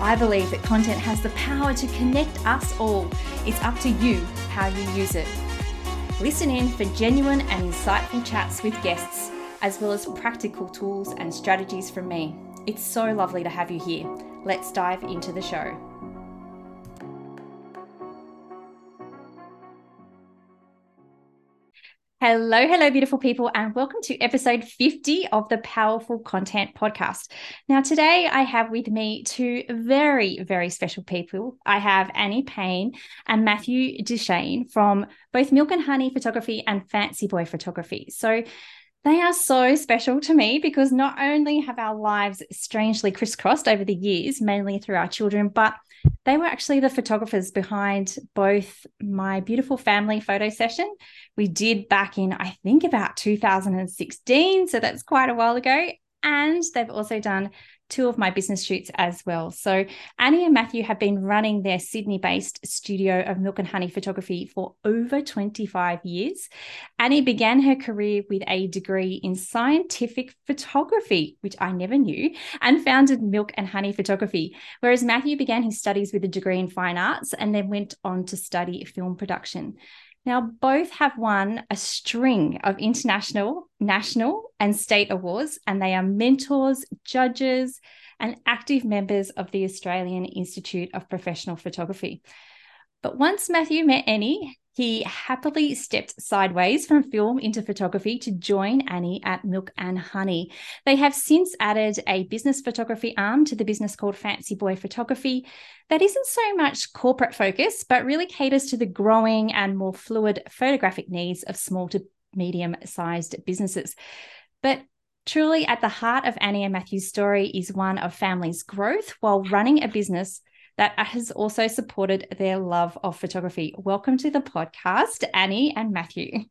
I believe that content has the power to connect us all. It's up to you how you use it. Listen in for genuine and insightful chats with guests, as well as practical tools and strategies from me. It's so lovely to have you here. Let's dive into the show. Hello, hello, beautiful people, and welcome to episode 50 of the Powerful Content Podcast. Now, today I have with me two very, very special people. I have Anni Payne and Matthew Duchesne from both Milk and Honey Photography and Fancy Boy Photography. So, they are so special to me because not only have our lives strangely crisscrossed over the years, mainly through our children, but they were actually the photographers behind both my beautiful family photo session we did back in, I think, about 2016. So that's quite a while ago. And they've also done two of my business shoots as well. So Anni and Matthew have been running their Sydney based studio of Milk and Honey photography for over 25 years. Anni began her career with a degree in scientific photography, which I never knew, and founded Milk and Honey Photography, whereas Matthew began his studies with a degree in fine arts and then went on to study film production. Now, both have won a string of international, national, and state awards, and they are mentors, judges, and active members of the Australian Institute of Professional Photography. But once Matthew met Anni, he happily stepped sideways from film into photography to join Anni at Milk and Honey. They have since added a business photography arm to the business called Fancy Boy Photography that isn't so much corporate focus, but really caters to the growing and more fluid photographic needs of small to medium sized businesses. But truly, at the heart of Anni and Matthew's story is one of family's growth while running a business that has also supported their love of photography. Welcome to the podcast, Anni and Matthew.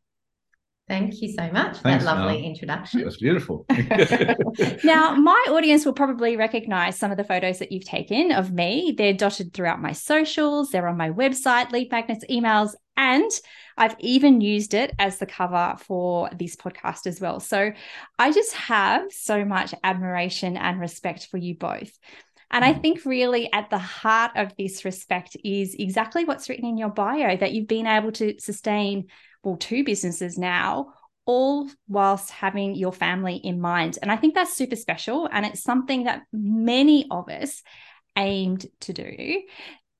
Thank you so much for Thanks, that lovely Mel. introduction. It was beautiful. now, my audience will probably recognize some of the photos that you've taken of me. They're dotted throughout my socials, they're on my website, lead magnets, emails, and I've even used it as the cover for this podcast as well. So I just have so much admiration and respect for you both. And I mm. think really at the heart of this respect is exactly what's written in your bio that you've been able to sustain, well, two businesses now, all whilst having your family in mind. And I think that's super special. And it's something that many of us aimed to do.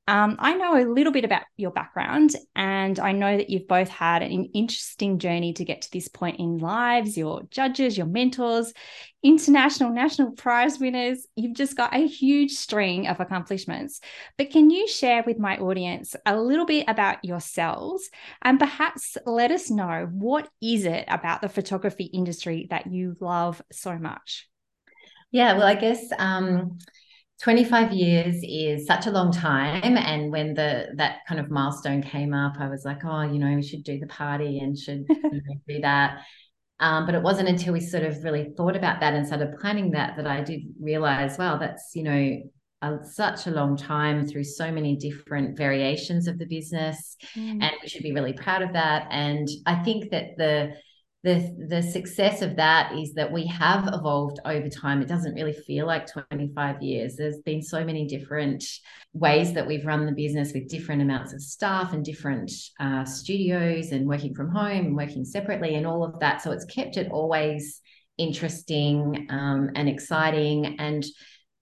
Um, I know a little bit about your background, and I know that you've both had an interesting journey to get to this point in lives. Your judges, your mentors, international, national prize winners. You've just got a huge string of accomplishments. But can you share with my audience a little bit about yourselves and perhaps let us know what is it about the photography industry that you love so much? Yeah, well, I guess. Um 25 years is such a long time and when the that kind of milestone came up i was like oh you know we should do the party and should you know, do that um, but it wasn't until we sort of really thought about that and started planning that that i did realize well that's you know a, such a long time through so many different variations of the business mm. and we should be really proud of that and i think that the the the success of that is that we have evolved over time. It doesn't really feel like 25 years. There's been so many different ways that we've run the business with different amounts of staff and different uh, studios and working from home and working separately and all of that. So it's kept it always interesting um, and exciting. And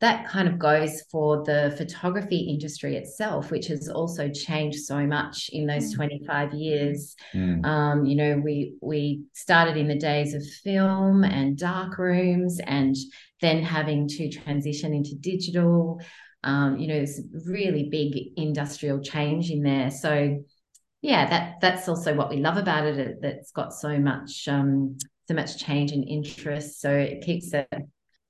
that kind of goes for the photography industry itself, which has also changed so much in those mm. 25 years. Mm. Um, you know, we we started in the days of film and dark rooms, and then having to transition into digital. Um, you know, there's really big industrial change in there. So, yeah, that that's also what we love about it. That's got so much um, so much change and interest. So it keeps it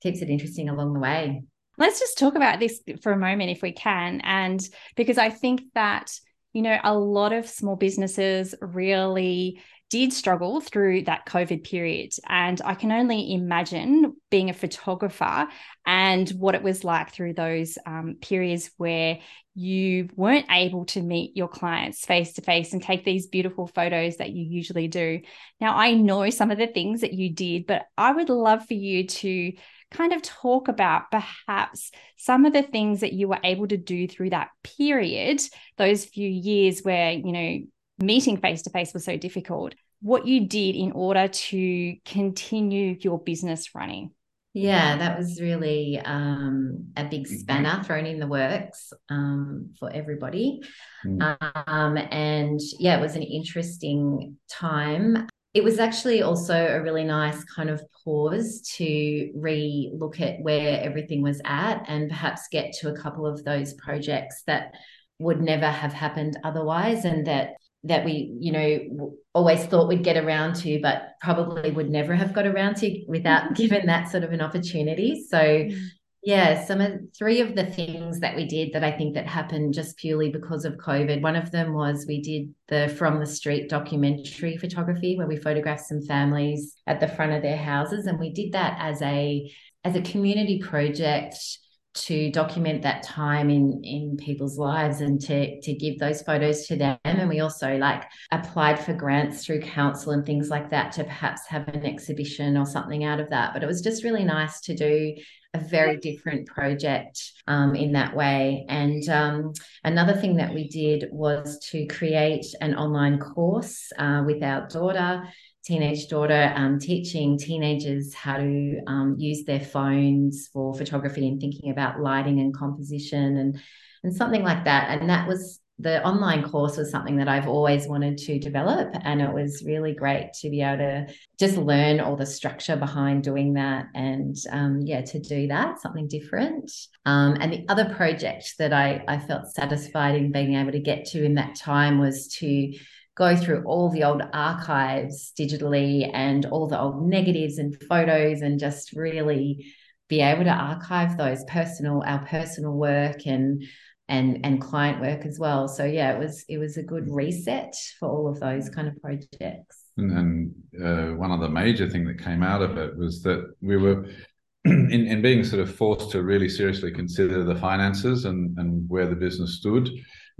keeps it interesting along the way. Let's just talk about this for a moment if we can. And because I think that, you know, a lot of small businesses really did struggle through that COVID period. And I can only imagine being a photographer and what it was like through those um, periods where you weren't able to meet your clients face to face and take these beautiful photos that you usually do. Now, I know some of the things that you did, but I would love for you to kind of talk about perhaps some of the things that you were able to do through that period, those few years where, you know, meeting face to face was so difficult, what you did in order to continue your business running. Yeah, that was really um, a big mm-hmm. spanner thrown in the works um, for everybody. Mm. Um, and yeah, it was an interesting time. It was actually also a really nice kind of pause to re look at where everything was at and perhaps get to a couple of those projects that would never have happened otherwise and that that we, you know, always thought we'd get around to, but probably would never have got around to without given that sort of an opportunity. So, mm. Yeah, some of three of the things that we did that I think that happened just purely because of COVID. One of them was we did the From the Street documentary photography where we photographed some families at the front of their houses, and we did that as a as a community project to document that time in in people's lives and to to give those photos to them and we also like applied for grants through council and things like that to perhaps have an exhibition or something out of that but it was just really nice to do a very different project um, in that way. And um, another thing that we did was to create an online course uh, with our daughter teenage daughter um, teaching teenagers how to um, use their phones for photography and thinking about lighting and composition and and something like that and that was the online course was something that I've always wanted to develop and it was really great to be able to just learn all the structure behind doing that and um, yeah to do that something different. Um, and the other project that I, I felt satisfied in being able to get to in that time was to go through all the old archives digitally and all the old negatives and photos and just really be able to archive those personal our personal work and and and client work as well. So yeah it was it was a good reset for all of those kind of projects. And, and uh, one of the major thing that came out of it was that we were in, in being sort of forced to really seriously consider the finances and and where the business stood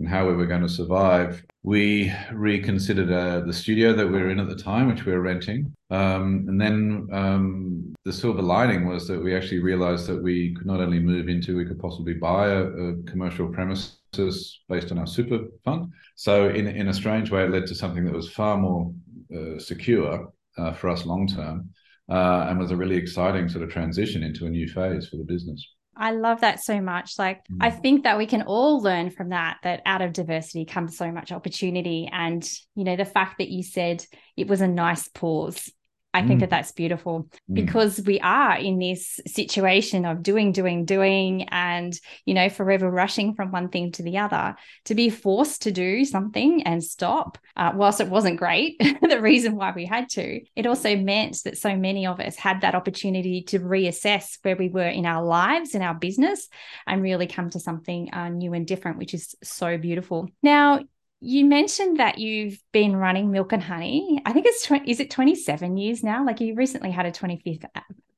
and how we were going to survive, we reconsidered uh, the studio that we were in at the time, which we were renting. Um, and then um, the silver lining was that we actually realized that we could not only move into, we could possibly buy a, a commercial premises based on our super fund. So, in, in a strange way, it led to something that was far more uh, secure uh, for us long term. Uh, and was a really exciting sort of transition into a new phase for the business. I love that so much. Like, mm. I think that we can all learn from that, that out of diversity comes so much opportunity. And, you know, the fact that you said it was a nice pause I think mm. that that's beautiful mm. because we are in this situation of doing, doing, doing, and, you know, forever rushing from one thing to the other. To be forced to do something and stop, uh, whilst it wasn't great, the reason why we had to, it also meant that so many of us had that opportunity to reassess where we were in our lives, in our business, and really come to something uh, new and different, which is so beautiful. Now, you mentioned that you've been running Milk and Honey. I think it's 20, is it 27 years now? Like you recently had a 25th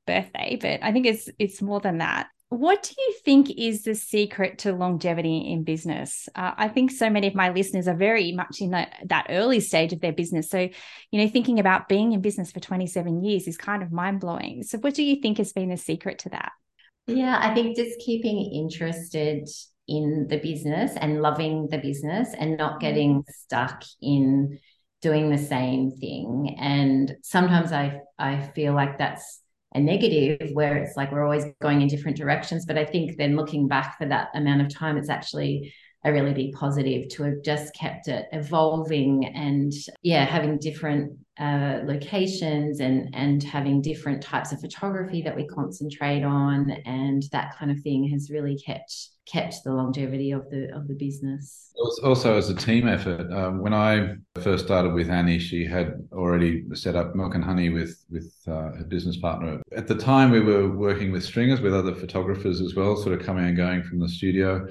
birthday, but I think it's it's more than that. What do you think is the secret to longevity in business? Uh, I think so many of my listeners are very much in that, that early stage of their business. So, you know, thinking about being in business for 27 years is kind of mind blowing. So, what do you think has been the secret to that? Yeah, I think just keeping interested in the business and loving the business and not mm-hmm. getting stuck in doing the same thing. And sometimes I I feel like that's a negative where it's like we're always going in different directions. But I think then looking back for that amount of time, it's actually a really big positive to have just kept it evolving and yeah having different uh, locations and and having different types of photography that we concentrate on and that kind of thing has really kept kept the longevity of the of the business. Also, as a team effort, um, when I first started with Anni, she had already set up Milk and Honey with with uh, her business partner. At the time, we were working with stringers, with other photographers as well, sort of coming and going from the studio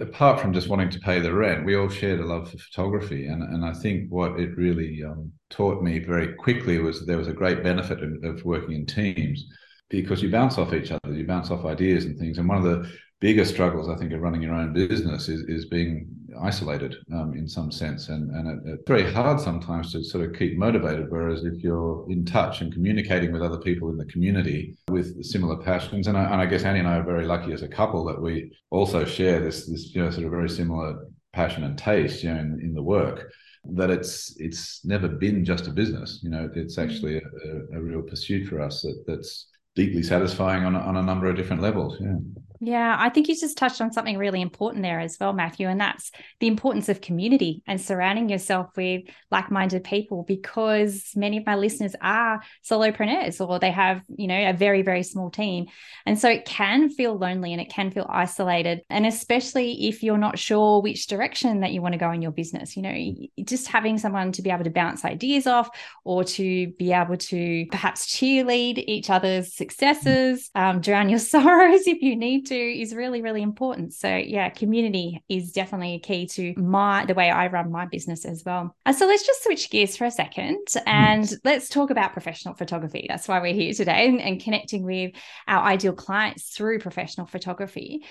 apart from just wanting to pay the rent, we all shared a love for photography, and and I think what it really um, taught me very quickly was there was a great benefit of, of, working in teams because you bounce off each other, you bounce off ideas and things. And one of the bigger struggles I think of running your own business is is being isolated um, in some sense, and and it, it's very hard sometimes to sort of keep motivated. Whereas if you're in touch and communicating with other people in the community with similar passions, and I, and I guess Anni and I are very lucky as a couple that we also share this this you know sort of very similar passion and taste you know in, in the work that it's it's never been just a business you know it's actually a, a real pursuit for us that, that's deeply satisfying on, on a number of different levels yeah yeah, I think you just touched on something really important there as well, Matthew, and that's the importance of community and surrounding yourself with like minded people because many of my listeners are solopreneurs or they have, you know, a very, very small team. And so it can feel lonely and it can feel isolated. And especially if you're not sure which direction that you want to go in your business, you know, just having someone to be able to bounce ideas off or to be able to perhaps cheerlead each other's successes, um, drown your sorrows if you need to is really, really important. So yeah, community is definitely a key to my the way I run my business as well. Uh, so let's just switch gears for a second and mm. let's talk about professional photography. That's why we're here today and, and connecting with our ideal clients through professional photography.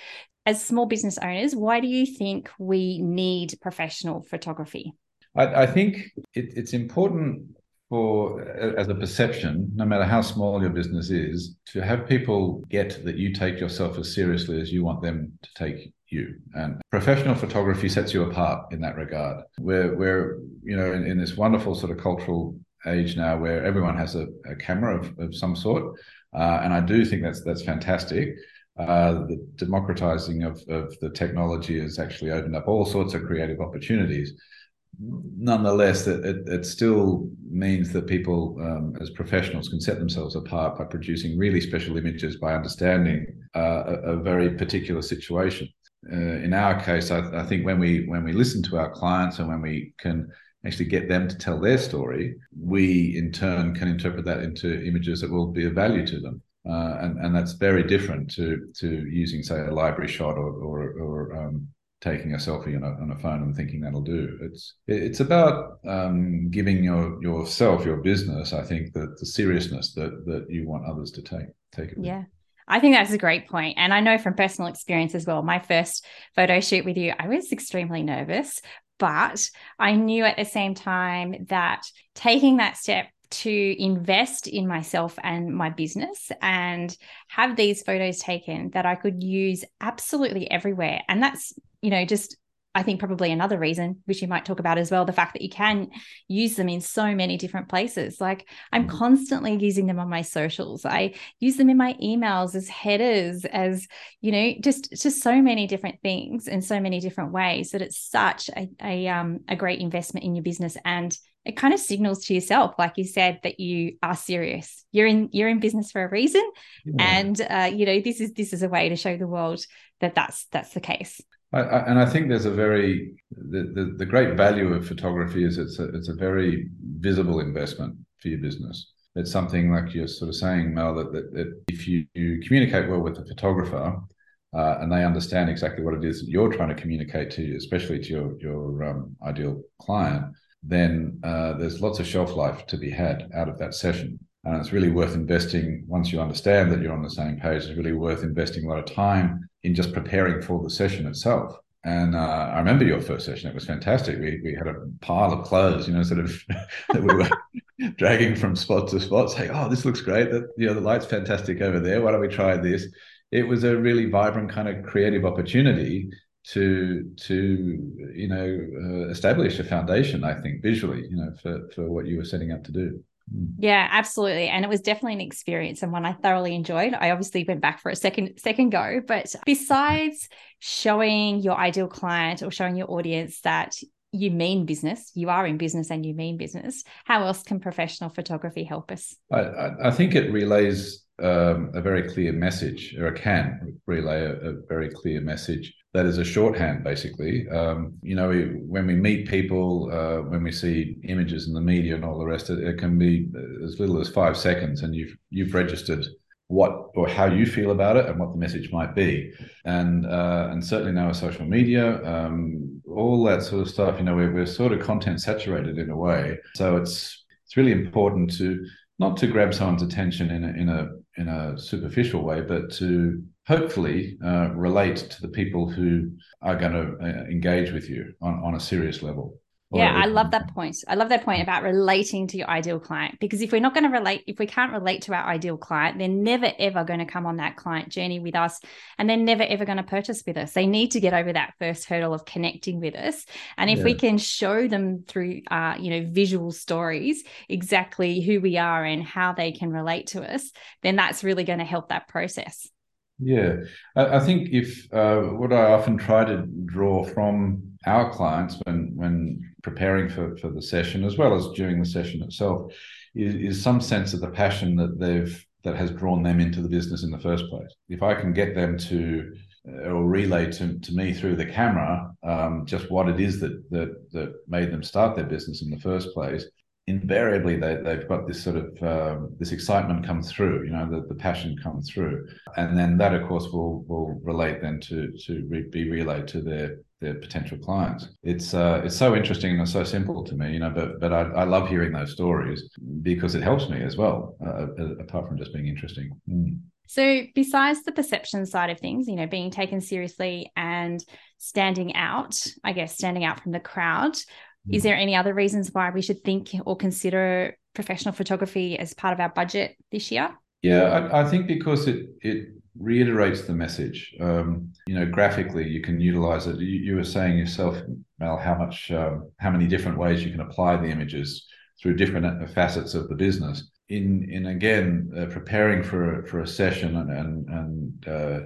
As small business owners, why do you think we need professional photography? I, I think it, it's important for as a perception, no matter how small your business is, to have people get that you take yourself as seriously as you want them to take you. And professional photography sets you apart in that regard. We're we're you know in, in this wonderful sort of cultural age now where everyone has a, a camera of, of some sort, uh, and I do think that's that's fantastic. Uh, the democratizing of, of the technology has actually opened up all sorts of creative opportunities nonetheless, it, it, it, still means that people, um, as professionals, can set themselves apart by producing really special images by understanding uh, a, a, very particular situation. Uh, in our case, I, I, think when we when we listen to our clients and when we can actually get them to tell their story, we in turn can interpret that into images that will be of value to them. Uh, and, and that's very different to to using, say, a library shot or or, or um, taking a selfie on a, on a phone and thinking that'll do. It's it's about um, giving your yourself your business. I think that the seriousness that that you want others to take take it. Yeah. I think that's a great point. And I know from personal experience as well, my first photo shoot with you, I was extremely nervous, but I knew at the same time that taking that step to invest in myself and my business and have these photos taken that I could use absolutely everywhere. And that's you know, just I think probably another reason, which you might talk about as well, the fact that you can use them in so many different places. Like I'm mm. constantly using them on my socials. I use them in my emails as headers, as you know, just just so many different things in so many different ways that it's such a, a um a great investment in your business and it kind of signals to yourself like you said that you are serious you're in you're in business for a reason yeah. and uh, you know this is this is a way to show the world that that's that's the case I, I, and I think there's a very the, the, the great value of photography is it's a it's a very visible investment for your business. It's something like you're sort of saying, Mel, that, that, that if you, you communicate well with the photographer uh, and they understand exactly what it is that you're trying to communicate to you, especially to your your um, ideal client, then uh, there's lots of shelf life to be had out of that session. And it's really worth investing once you understand that you're on the same page. It's really worth investing a lot of time in just preparing for the session itself. And uh, I remember your first session; it was fantastic. We we had a pile of clothes, you know, sort of that we were dragging from spot to spot, saying, "Oh, this looks great. That you know, the light's fantastic over there. Why don't we try this?" It was a really vibrant kind of creative opportunity to to you know uh, establish a foundation. I think visually, you know, for for what you were setting out to do. Yeah, absolutely. And it was definitely an experience and one I thoroughly enjoyed. I obviously went back for a second second go, but besides showing your ideal client or showing your audience that you mean business, you are in business and you mean business, how else can professional photography help us? I, I think it relays um, a very clear message, or it can relay a, a very clear message that is a shorthand, basically. Um, you know, we, when we meet people, uh, when we see images in the media and all the rest, it, it can be as little as five seconds, and you've you've registered what or how you feel about it and what the message might be, and uh, and certainly now with social media, um, all that sort of stuff. You know, we're, we're sort of content saturated in a way, so it's it's really important to not to grab someone's attention in a in a in a superficial way, but to hopefully uh, relate to the people who are going to uh, engage with you on, on a serious level. Yeah, I love that point. I love that point about relating to your ideal client because if we're not going to relate, if we can't relate to our ideal client, they're never ever going to come on that client journey with us and they're never ever going to purchase with us. They need to get over that first hurdle of connecting with us. And if yeah. we can show them through, uh, you know, visual stories exactly who we are and how they can relate to us, then that's really going to help that process. Yeah, I, think if uh, what I often try to draw from our clients when when preparing for for the session as well as during the session itself is, is some sense of the passion that they've that has drawn them into the business in the first place. If I can get them to uh, or relay to, to me through the camera um, just what it is that, that that made them start their business in the first place, invariably they, they've got this sort of um, this excitement come through you know the, the passion come through. And then that of course will will relate then to to re- be relayed to their their potential clients. It's uh, it's so interesting and so simple to me you know but but I, I love hearing those stories because it helps me as well uh, uh apart from just being interesting. Mm. So, besides the perception side of things, you know, being taken seriously and standing out, I guess, standing out from the crowd, is there any other reasons why we should think or consider professional photography as part of our budget this year? Yeah, I, I think because it it reiterates the message. Um, you know, graphically, you can utilize it. You, you were saying yourself, Mel, how much, um, how many different ways you can apply the images through different facets of the business. In in again uh, preparing for for a session and and, and uh,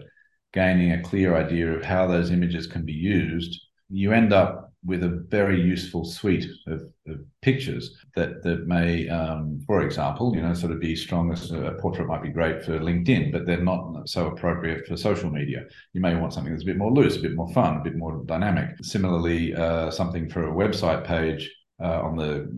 gaining a clear idea of how those images can be used, you end up with a very useful suite of, of pictures that that may, um, for example, you know, sort of be strongest. A portrait might be great for LinkedIn, but they're not so appropriate for social media. You may want something that's a bit more loose, a bit more fun, a bit more dynamic. Similarly, uh, something for a website page uh, on the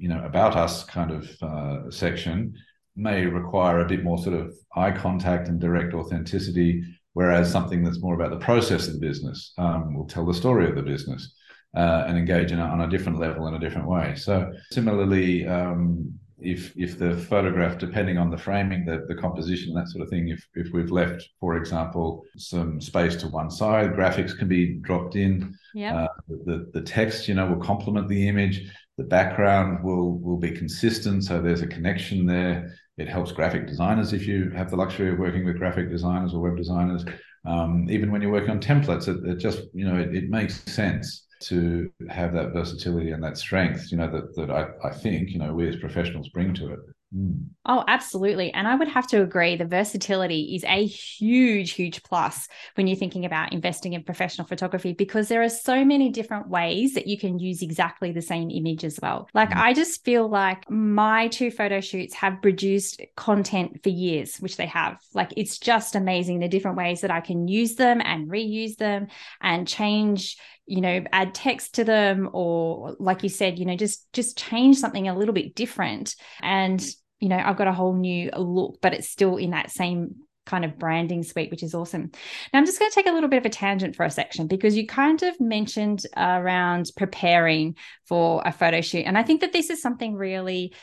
you know about us kind of uh, section may require a bit more sort of eye contact and direct authenticity whereas something that's more about the process of the business um, will tell the story of the business uh, and engage a, on a different level in a different way. So similarly, um, if if the photograph, depending on the framing, the, the composition, that sort of thing, if if we've left, for example, some space to one side, graphics can be dropped in. Yeah. Uh, the the text, you know, will complement the image. The background will will be consistent, so there's a connection there. It helps graphic designers if you have the luxury of working with graphic designers or web designers. Um, even when you're working on templates, it, it just you know it, it makes sense to have that versatility and that strength, you know, that that I, I think, you know, we as professionals bring to it. Mm. Oh, absolutely. And I would have to agree the versatility is a huge, huge plus when you're thinking about investing in professional photography because there are so many different ways that you can use exactly the same image as well. Like, mm. I just feel like my two photo shoots have produced content for years, which they have. Like, it's just amazing the different ways that I can use them and reuse them and change you know add text to them or like you said you know just just change something a little bit different. And you know i've got a whole new look but it's still in that same kind of branding suite which is awesome. Now i'm just going to take a little bit of a tangent for a section because you kind of mentioned around preparing for a photo shoot. And i think that this is something really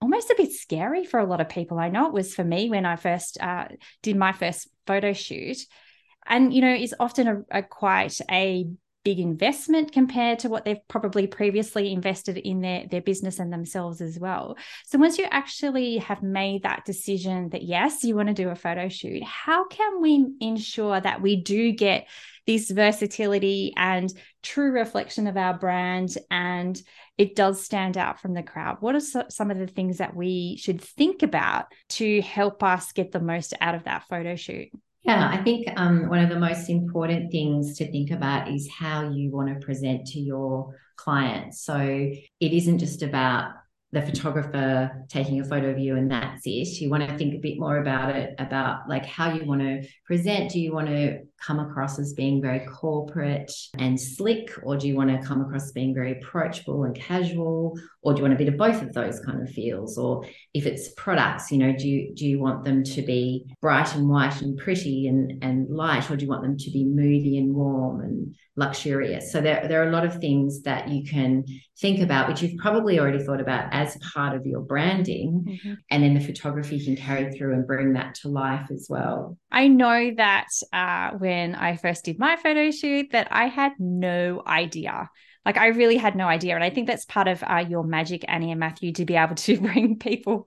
almost a bit scary for a lot of people. I know it was for me when i first uh, did my first photo shoot. And you know is often a, a quite a big investment compared to what they've probably previously invested in their, their business and themselves as well. So once you actually have made that decision that yes, you want to do a photo shoot, how can we ensure that we do get this versatility and true reflection of our brand and it does stand out from the crowd. What are some of the things that we should think about to help us get the most out of that photo shoot? Yeah, I think um, one of the most important things to think about is how you want to present to your clients. So it isn't just about the photographer taking a photo of you and that's it. You want to think a bit more about it, about like how you want to present. Do you want to come across as being very corporate and slick, or do you want to come across as being very approachable and casual, or do you want a bit of both of those kind of feels? Or if it's products, you know, do you do you want them to be bright and white and pretty and and light, or do you want them to be moody and warm and luxurious? So there there are a lot of things that you can think about, which you've probably already thought about as part of your branding, mm-hmm. and then the photography can carry through and bring that to life as well. I know that uh, when I first did my photo shoot that I had no idea. Like I really had no idea, and I think that's part of uh, your magic, Anni and Matthew, to be able to bring people,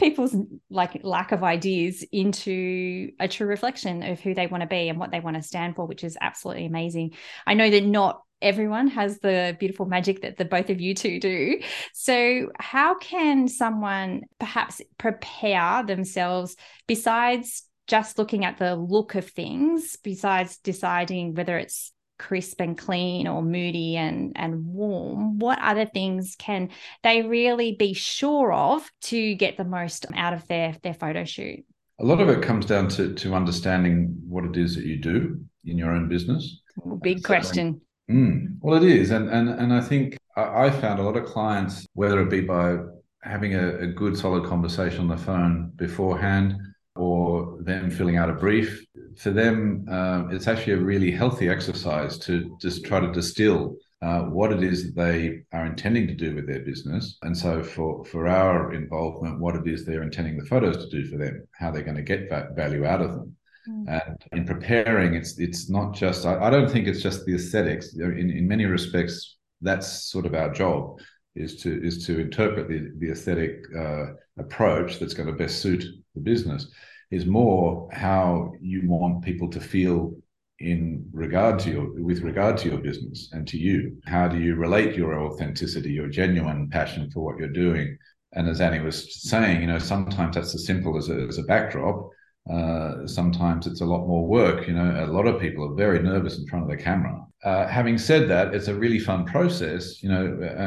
people's like lack of ideas into a true reflection of who they want to be and what they want to stand for, which is absolutely amazing. I know that not everyone has the beautiful magic that the both of you two do. So, how can someone perhaps prepare themselves besides just looking at the look of things, besides deciding whether it's crisp and clean or moody and and warm what other things can they really be sure of to get the most out of their their photo shoot? A lot of it comes down to to understanding what it is that you do in your own business. Big question. mm, well it is. And and and i think I, I found a lot of clients whether it be by having a, a good solid conversation on the phone beforehand or them filling out a brief. For them, uh, it's actually a really healthy exercise to just try to distill uh, what it is that they are intending to do with their business. And so for, for our involvement, what it is they're intending the photos to do for them, how they're going to get that value out of them. Mm. And in preparing, it's it's not just, I, I don't think it's just the aesthetics. In, in many respects, that's sort of our job is to is to interpret the, the aesthetic uh, approach that's going to best suit the business is more how you want people to feel in regard to your with regard to your business and to you. How do you relate your authenticity your genuine passion for what you're doing? And as anni was saying you know sometimes that's as simple as a, as a backdrop uh, sometimes it's a lot more work. You know, a lot of people are very nervous in front of the camera. Uh, having said that, it's a really fun process. You know,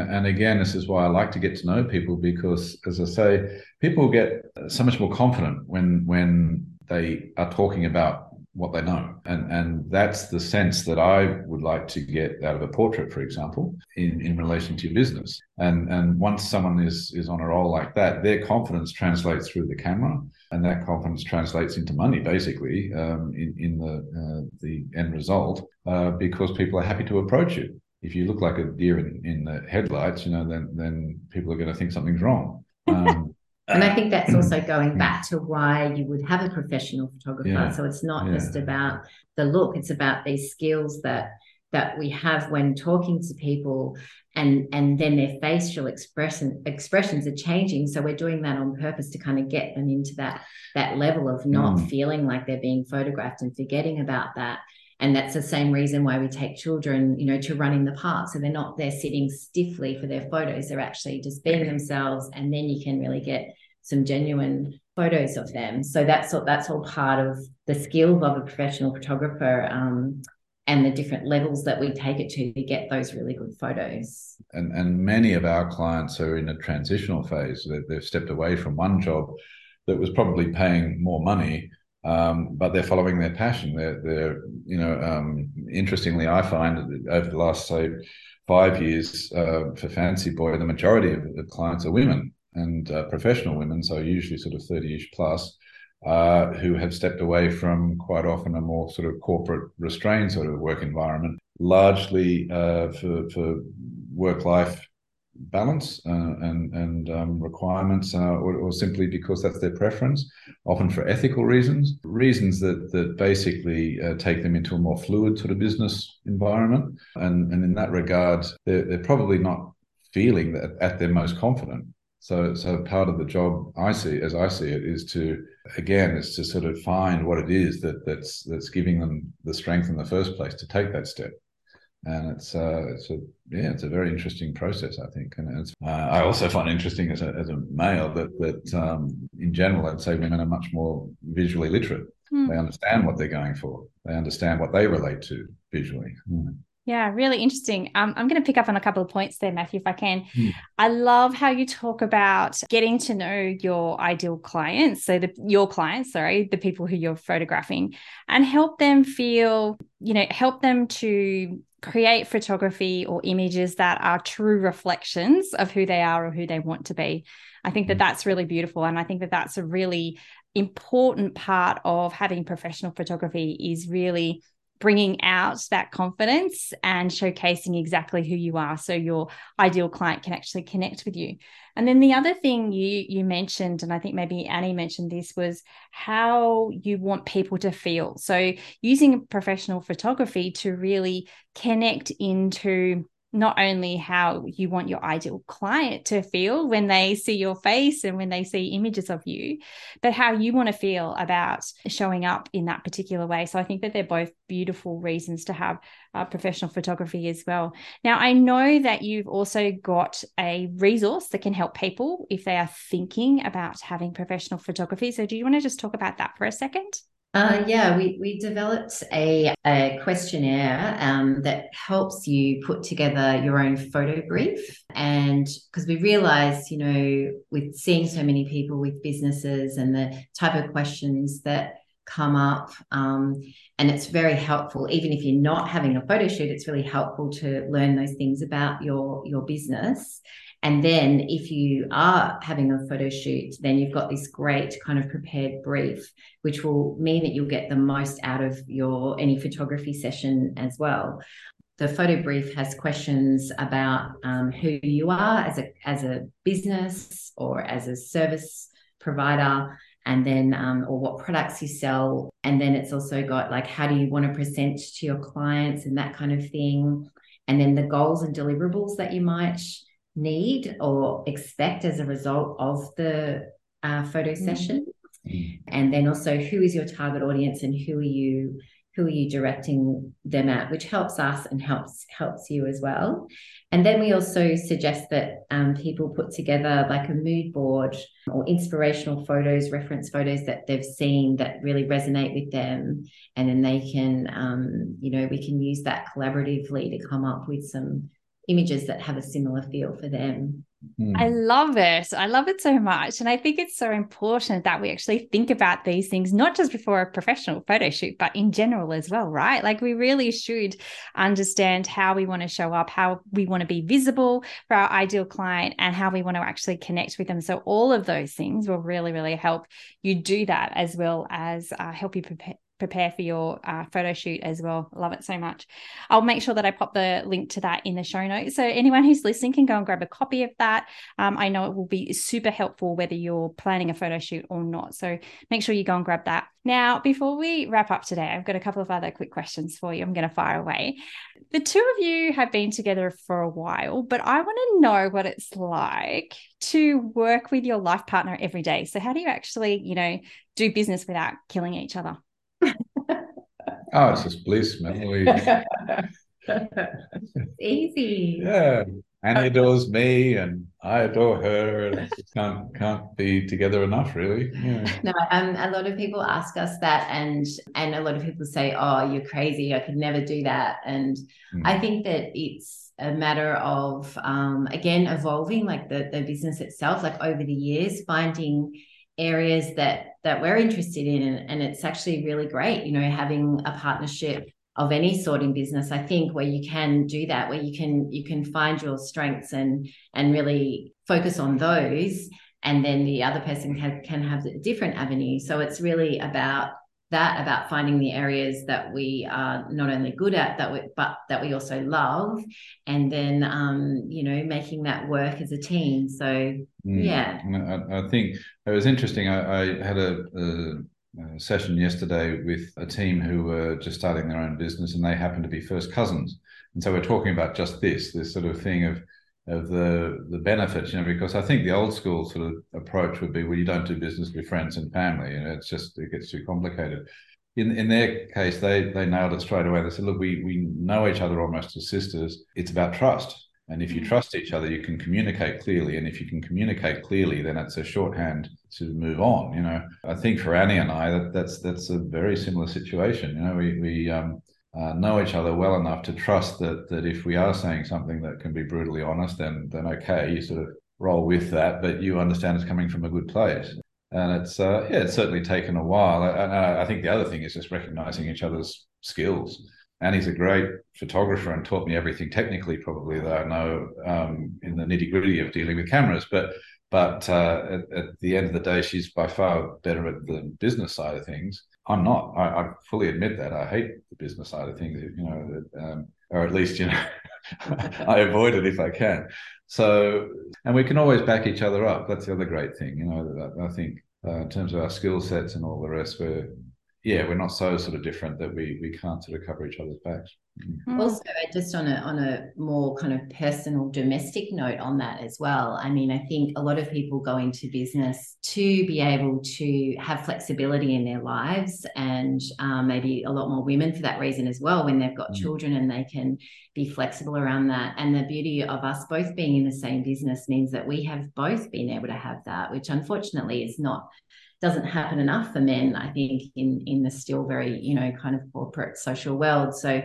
and again, this is why I like to get to know people because, as I say, people get so much more confident when when they are talking about what they know. And and that's the sense that I would like to get out of a portrait, for example, in, in relation to your business. And and once someone is is on a roll like that, their confidence translates through the camera, and that confidence translates into money, basically, um, in in the uh, the end result, uh, because people are happy to approach you. If you look like a deer in, in the headlights, you know, then then people are going to think something's wrong. Um, and I think that's also going back to why you would have a professional photographer. Yeah. So it's not yeah. just about the look; it's about these skills that that we have when talking to people, and and then their facial expression expressions are changing. So we're doing that on purpose to kind of get them into that that level of not mm. feeling like they're being photographed and forgetting about that. And that's the same reason why we take children, you know, to run in the park. So they're not there sitting stiffly for their photos. They're actually just being themselves. And then you can really get some genuine photos of them. So that's all, that's all part of the skill of a professional photographer um, and the different levels that we take it to to get those really good photos. And and many of our clients are in a transitional phase. They've stepped away from one job that was probably paying more money. Um, but they're following their passion. They're, they're you know, um, interestingly, I find over the last say five years uh, for Fancy Boy, the majority of the clients are women and uh, professional women, so usually sort of 30 ish plus, uh, who have stepped away from quite often a more sort of corporate restrained sort of work environment, largely uh, for, for work life balance uh, and, and um, requirements, uh, or, or, simply because that's their preference, often for ethical reasons, reasons that, that basically uh, take them into a more fluid sort of business environment. And, and in that regard, they're, they're probably not feeling that at their most confident So, so part of the job I see, as I see it, is to again, is to sort of find what it is that that's that's giving them the strength in the first place to take that step. And it's uh, it's a yeah, it's a very interesting process, I think. And it's, uh, I also find interesting as a as a male that that um, in general, I'd say women are much more visually literate. Mm. They understand what they're going for. They understand what they relate to visually. Mm. Yeah, really interesting. Um, I'm going to pick up on a couple of points there, Matthew, if I can. Mm. I love how you talk about getting to know your ideal clients. So, the, your clients, sorry, the people who you're photographing, and help them feel, you know, help them to create photography or images that are true reflections of who they are or who they want to be. I think that hmm. that's really beautiful. And I think that that's a really important part of having professional photography is really bringing out that confidence and showcasing exactly who you are so your ideal client can actually connect with you. And then the other thing you you mentioned and i think maybe anni mentioned this was how you want people to feel. So using professional photography to really connect into not only how you want your ideal client to feel when they see your face and when they see images of you, but how you want to feel about showing up in that particular way. So I think that they're both beautiful reasons to have uh, professional photography as well. Now, I know that you've also got a resource that can help people if they are thinking about having professional photography. So do you want to just talk about that for a second? Uh, yeah, we, we developed a, a questionnaire um, that helps you put together your own photo brief. And because we realized, you know, with seeing so many people with businesses and the type of questions that come up, um, and it's very helpful, even if you're not having a photo shoot, it's really helpful to learn those things about your, your business. And then if you are having a photo shoot, then you've got this great kind of prepared brief, which will mean that you'll get the most out of your any photography session as well. The photo brief has questions about um, who you are as a as a business or as a service provider, and then um, or what products you sell and then it's also got like how do you want to present to your clients and that kind of thing and then the goals and deliverables that you might need or expect as a result of the uh, photo mm-hmm. session mm. and then also who is your target audience and who are you who are you directing them at which helps us and helps helps you as well and then we also suggest that um, people put together like a mood board or inspirational photos reference photos that they've seen that really resonate with them and then they can um, you know we can use that collaboratively to come up with some images that have a similar feel for them. Mm. I love it. I love it so much. And I think it's so important that we actually think about these things, not just before a professional photo shoot, but in general as well, right? Like we really should understand how we want to show up, how we want to be visible for our ideal client, and how we want to actually connect with them. So, all of those things will really, really help you do that as well as uh, help you prepare prepare for your uh, photo shoot as well. Love it so much. I'll make sure that I pop the link to that in the show notes. So anyone who's listening can go and grab a copy of that. Um, I know it will be super helpful whether you're planning a photo shoot or not. So make sure you go and grab that. Now, before we wrap up today, I've got a couple of other quick questions for you. I'm going to fire away. The two of you have been together for a while, but I want to know what it's like to work with your life partner every day. So how do you actually, you know, do business without killing each other? Oh, it's just bliss, man. We... easy. Yeah. Anni adores me and I adore her. And can't can't be together enough, really. Yeah. No, um, a lot of people ask us that, and and a lot of people say, "Oh, you're crazy. I could never do that." And mm. I think that it's a matter of um, again evolving, like the the business itself, like over the years, finding areas that that we're interested in and, it's actually really great you know having a partnership of any sort in business i think where you can do that where you can you can find your strengths and and really focus on those and then the other person can, can have a different avenue so it's really about that about finding the areas that we are not only good at that we, but that we also love. And then um, you know making that work as a team. So mm. yeah. I, I, think it was interesting. I, I had a, a, a, session yesterday with a team who were just starting their own business and they happened to be first cousins. And so we're talking about just this this sort of thing of of the the benefits, you know, because I think the old school sort of approach would be, well, you don't do business with friends and family, and it's just it gets too complicated. In in their case, they they nailed it straight away. They said, look, we we know each other almost as sisters. It's about trust. And if you mm. trust each other, you can communicate clearly. And if you can communicate clearly, then it's a shorthand to move on. You know, I think for Anni and I, that, that's that's a very similar situation. You know, we we um, uh, know each other well enough to trust that that if we are saying something that can be brutally honest, then then okay, you sort of roll with that, but you understand it's coming from a good place. And it's uh, yeah, it's certainly taken a while. And I, I think the other thing is just recognizing each other's skills. Anni's a great photographer and taught me everything technically, probably that I know um, in the nitty gritty of dealing with cameras. But but uh, at, at, the end of the day, she's by far better at the business side of things. I'm not. I, I, fully admit that. I hate the business side of things, you know, that, um, or at least, you know, I avoid it if I can. So, and we can always back each other up. That's the other great thing, you know, I think uh, in terms of our skill sets and all the rest, we're, yeah, we're not so sort of different that we we can't sort of cover each other's backs. Mm. Also, just on a on a more kind of personal domestic note on that as well. I mean, I think a lot of people go into business to be able to have flexibility in their lives, and um, maybe a lot more women for that reason as well. When they've got mm. children and they can be flexible around that. And the beauty of us both being in the same business means that we have both been able to have that, which unfortunately is not doesn't happen enough for men i think in in the still very you know kind of corporate social world so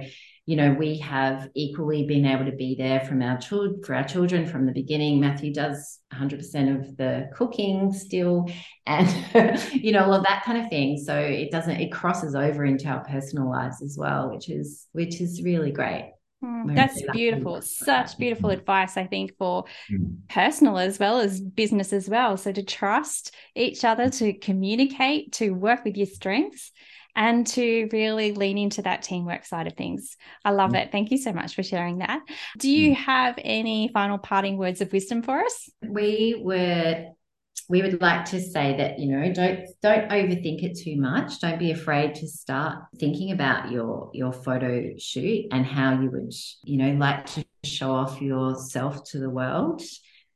you know we have equally been able to be there from our children for our children from the beginning matthew does 100% of the cooking still and you know all of that kind of thing so it doesn't it crosses over into our personal lives as well which is which is really great Mm, that's beautiful. Such beautiful advice, I think, for mm. personal as well as business as well. So to trust each other, to communicate, to work with your strengths, and to really lean into that teamwork side of things. I love mm. it. Thank you so much for sharing that. Do you mm. have any final parting words of wisdom for us? We were we would like to say that you know don't don't overthink it too much don't be afraid to start thinking about your your photo shoot and how you would you know like to show off yourself to the world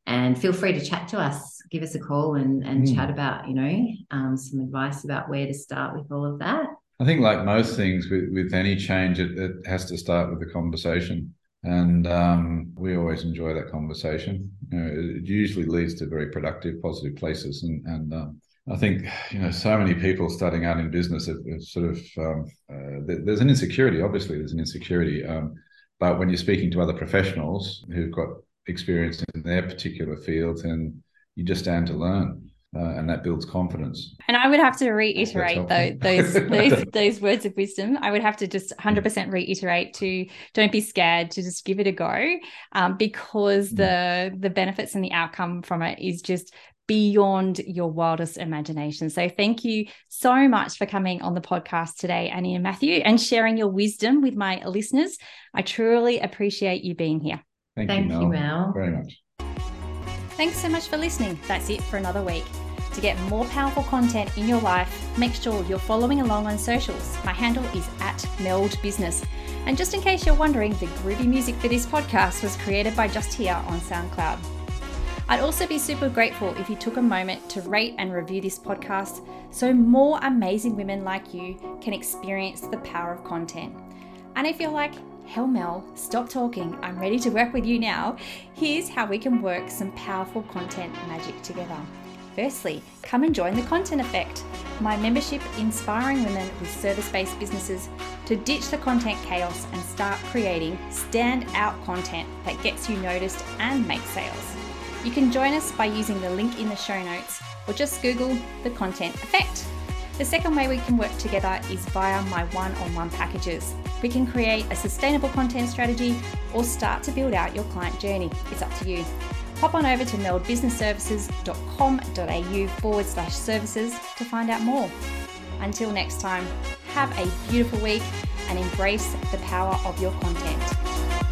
and feel free to chat to us give us a call and and mm. chat about you know um, some advice about where to start with all of that i think like most things with, with any change it, it has to start with a conversation and um, we always enjoy that conversation. You know, it, usually leads to very productive, positive places. And, and um, I think you know so many people starting out in business have, have sort of um, uh, there's an insecurity. Obviously, there's an insecurity. Um, but when you're speaking to other professionals who've got experience in their particular fields, and you just stand to learn uh, and that builds confidence. And I would have to reiterate though those those those words of wisdom. I would have to just 100% reiterate to don't be scared to just give it a go, um, because the the benefits and the outcome from it is just beyond your wildest imagination. So thank you so much for coming on the podcast today, Anni and Matthew, and sharing your wisdom with my listeners. I truly appreciate you being here. Thank, Thank you, Mel. you, Mel. Very much. Thanks so much for listening. That's it for another week. To get more powerful content in your life, make sure you're following along on socials. My handle is at Meld Business. And just in case you're wondering, the groovy music for this podcast was created by Just Here on SoundCloud. I'd also be super grateful if you took a moment to rate and review this podcast so more amazing women like you can experience the power of content. And if you're like, Hell, Mel, stop talking. I'm ready to work with you now. Here's how we can work some powerful content magic together. Firstly, come and join the Content Effect, my membership inspiring women with service based businesses to ditch the content chaos and start creating stand-out content that gets you noticed and makes sales. You can join us by using the link in the show notes or just Google the Content Effect. The second way we can work together is via my one on one packages. We can create a sustainable content strategy or start to build out your client journey. It's up to you. Hop on over to meldbusinessservices.com.au forward slash services to find out more. Until next time, have a beautiful week and embrace the power of your content.